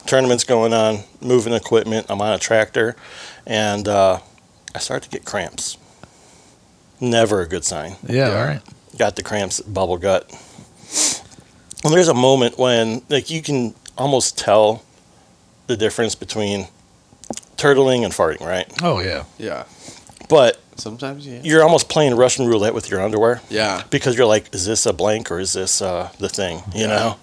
tournaments going on, moving equipment. I'm on a tractor, and uh, I started to get cramps. Never a good sign. Yeah, Yeah. all right. Got the cramps, bubble gut. And there's a moment when, like, you can almost tell the difference between turtling and farting, right? Oh yeah. Yeah. But Sometimes yeah. you're almost playing Russian roulette with your underwear. Yeah. because you're like, is this a blank or is this uh, the thing? You Yeah. know,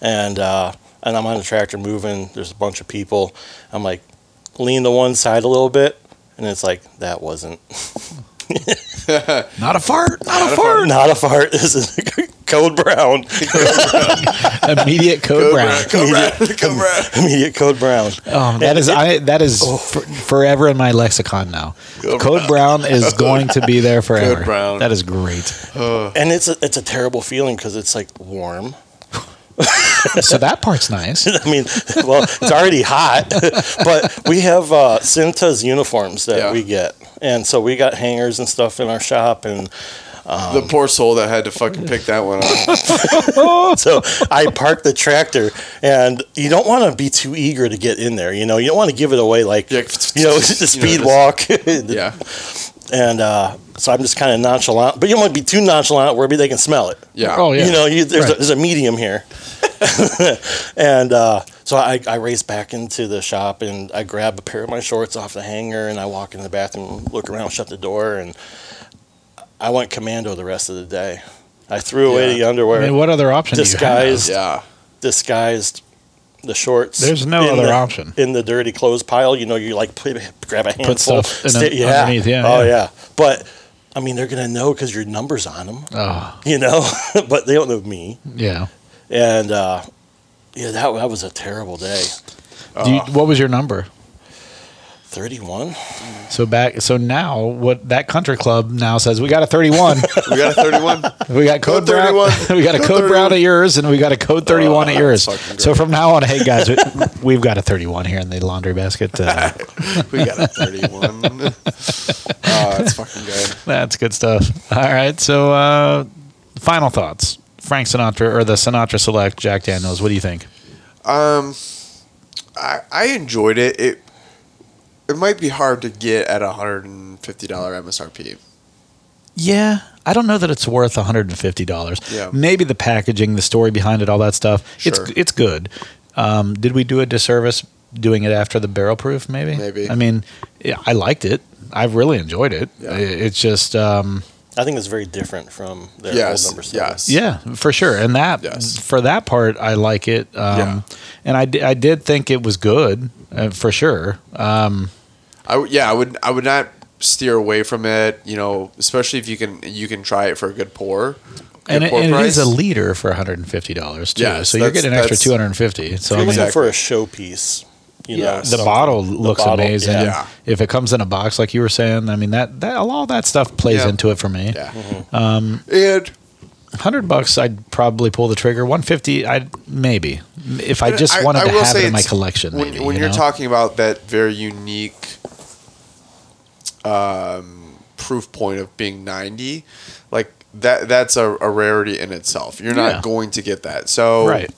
and uh, and I'm on the tractor moving. There's a bunch of people. I'm like, lean to one side a little bit, and it's like that wasn't Not a fart. Not, a a fart. not a fart. This is code brown. Immediate code brown. Cobra. Cobra. Immediate code brown. Oh, that is I. That is oh. for, forever in my lexicon now. Code, brown. is going to be there forever. Brown. That is great. Uh. And it's a, it's a terrible feeling because it's like warm. So that part's nice. I mean, well, it's already hot, but we have uh, Cintas uniforms that Yeah. we get, and so we got hangers and stuff in our shop, and the poor soul that had to fucking pick that one up. so I parked the tractor, and you don't want to be too eager to get in there. You know, you don't want to give it away like Yeah. you know the speed just- walk. yeah. And uh, so I'm just kind of nonchalant, but you don't want to be too nonchalant where maybe they can smell it. Yeah. Oh yeah. You know, you, there's, a, there's a medium here. and uh, so I, I race back into the shop and I grab a pair of my shorts off the hanger and I walk in the bathroom, look around, shut the door, and I went commando the rest of the day. I threw away Yeah. the underwear, I mean, what other option Disguised. do you have? Yeah. disguised the shorts. There's no other the- option. in the dirty clothes pile. You know, you like put, grab a handful, stuff in sta- it underneath, yeah, oh yeah. yeah. But I mean, they're gonna know because your number's on them. Oh, You know, but they don't know me. yeah. And uh, yeah, that that was a terrible day. You, what was your number? Thirty-one. So back. So now, what that country club now says, we got a 31. We got a 31. We got code, Code brown. 31. we got a Code code brown 31. at yours, and we got a code 31 at yours. So from now on, hey guys, we, we've got a 31 here in the laundry basket. Uh, we got a 31. oh, that's fucking good. that's good stuff. All right. So uh, final thoughts. Frank Sinatra or the Sinatra Select Jack Daniels. What do you think? Um, I I enjoyed it. It it might be hard to get at a hundred and fifty dollar MSRP. Yeah, I don't know that it's worth $150. Yeah. Maybe the packaging, the story behind it, all that stuff. Sure. It's it's good. Um, did we do a disservice doing it after the barrel proof? Maybe. Maybe. I mean, yeah, I liked it. I've really enjoyed it. Yeah. It's just. Um, I think it's very different from their Yes, old number seven. yes. Yeah, for sure. And that Yes. for that part, I like it. Um, Yeah. And I, I did think it was good uh, for sure. Um, I yeah I would I would not steer away from it. You know, especially if you can you can try it for a good pour. Good and it, pour and it is a liter for 150 dollars too. Yes, so you're getting an extra that's- 250. So If I you're mean, looking for a showpiece, you know, the something- bottle the looks bottle, amazing. yeah. Yeah. If it comes in a box, like you were saying, I mean that that all of that stuff plays Yeah. into it for me. Yeah. Mm-hmm. Um, and Hundred bucks, I'd probably pull the trigger. One fifty, I'd maybe if I just wanted to have it in my collection. When, maybe, when you you're know? talking about that very unique um, proof point of being 90, like that that's a, a rarity in itself. You're Yeah. not going to get that. So right.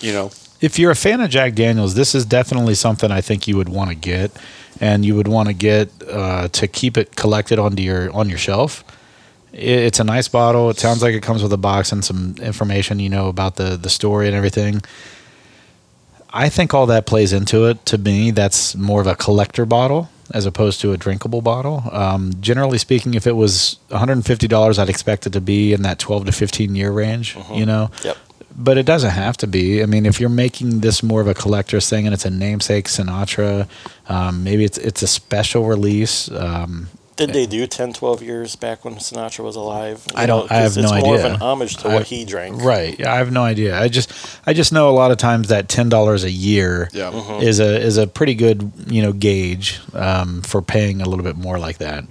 you know, if you're a fan of Jack Daniels, this is definitely something I think you would want to get, and you would want to get uh, to keep it collected onto your on your shelf. I- It's a nice bottle. It sounds like it comes with a box and some information, you know, about the the story and everything. I think all that plays into it. To me, that's more of a collector bottle as opposed to a drinkable bottle. Um, generally speaking, if it was $150, I'd expect it to be in that 12 to 15 year range. You know, Yep. But it doesn't have to be. I mean, if you're making this more of a collector's thing and it's a namesake Sinatra, um, maybe it's it's a special release. Um, Did they do 10, 12 years back when Sinatra was alive? You I don't- I have 'cause no idea. it's more of an homage to I- what he drank. right? Yeah, I have no idea. I just I just know a lot of times that ten dollars a year yeah. Mm-hmm. is a is a pretty good you know gauge um, for paying a little bit more like that.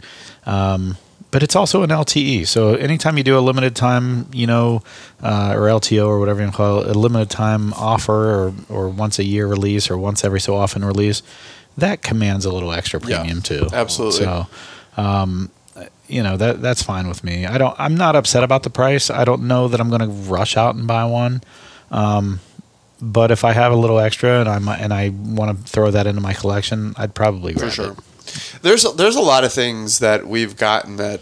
Um, but it's also an LTE, so anytime you do a limited time, you know, uh, or LTO or whatever you call it, a limited time offer or or once a year release or once every so often release, that commands a little extra Yeah, premium too. absolutely. So. Um, you know that that's fine with me. I don't. I'm not upset about the price. I don't know that I'm going to rush out and buy one. Um, but if I have a little extra and I and I want to throw that into my collection, I'd probably grab for sure. it. There's there's a lot of things that we've gotten that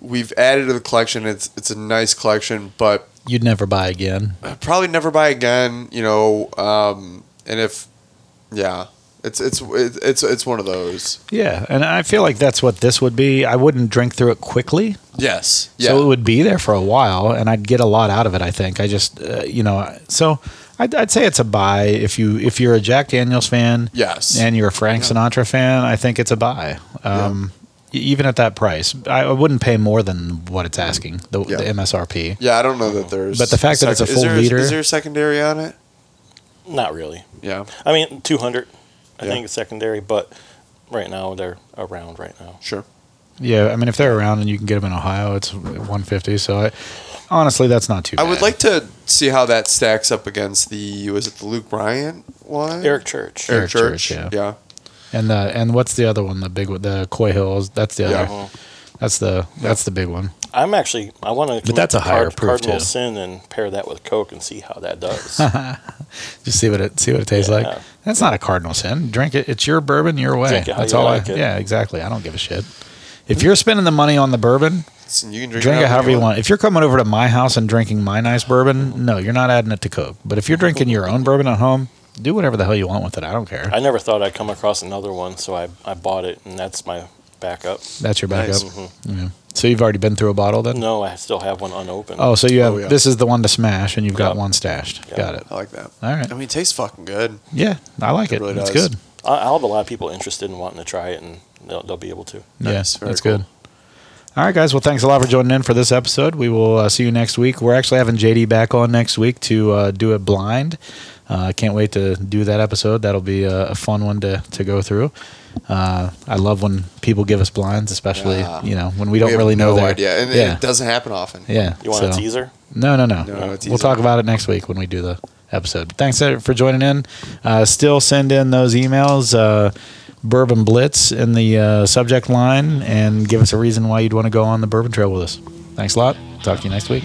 we've added to the collection. It's it's a nice collection, but You'd never buy again. probably never buy again. You know, um, and if yeah, it's it's it's it's one of those. Yeah, and I feel like that's what this would be. I wouldn't drink through it quickly, Yes. Yeah. so it would be there for a while, and I'd get a lot out of it. I think. I just, uh, you know, so I'd, I'd say it's a buy if you if you're a Jack Daniel's fan. Yes. And you're a Frank Sinatra fan, I think it's a buy. Um, e- Even at that price, I I wouldn't pay more than what it's asking, the, Yeah. the MSRP. yeah, I don't know that there's. But the fact that it's a is full there, liter- Is there a secondary on it? Not really. Yeah. I mean, 200, I Yeah. think it's secondary, but right now they're around right now. Sure. Yeah, I mean, if they're around and you can get them in Ohio, it's 150. So I, honestly, that's not too. I bad. would like to see how that stacks up against the was it the Luke Bryan one? Eric Church. Eric Eric Church. Church, yeah. yeah. And the and what's the other one? The big one, the Coy Hills. That's the other. Yeah. That's the that's the big one. I'm actually, I want to But that's a higher proof, Cardinal too. Sin and pair that with Coke and see how that does. Just see what it see what it tastes Yeah. like. That's not a cardinal sin. Drink it. It's your bourbon, your way. Drink it how That's you all like I. it. Yeah, exactly. I don't give a shit. If you're spending the money on the bourbon, So you can drink, drink it however you want. If you're coming over to my house and drinking my nice bourbon, no, you're not adding it to Coke. But if you're drinking your own bourbon at home, do whatever the hell you want with it. I don't care. I never thought I'd come across another one, so I, I bought it, and that's my backup. That's your backup. Nice. Mm-hmm. Yeah. So you've already been through a bottle then? No, I still have one unopened. Oh, so you have Oh, yeah. this is the one to smash, and you've got Yeah. one stashed. Yeah. Got it. I like that. All right. I mean, it tastes fucking good. Yeah, I like it. It really it's does. good. I, I'll have a lot of people interested in wanting to try it, and they'll, theyll be able to. Yeah, Nice. Very that's cool. good. All right, guys. Well, thanks a lot for joining in for this episode. We will uh, see you next week. We're actually having JD back on next week to uh, do it blind. I uh, can't wait to do that episode. That'll be a, a fun one to, to go through. Uh, I love when people give us blinds, especially Yeah. you know when we don't We have really know no their idea, and yeah, it doesn't happen often. yeah. You want a so- teaser? No, no, no. No, it's we'll talk about it next week when we do the episode. Thanks uh, for joining in. Uh, still send in those emails, uh, Bourbon Blitz in the uh, subject line, and give us a reason why you'd want to go on the Bourbon Trail with us. Thanks a lot. Talk to you next week.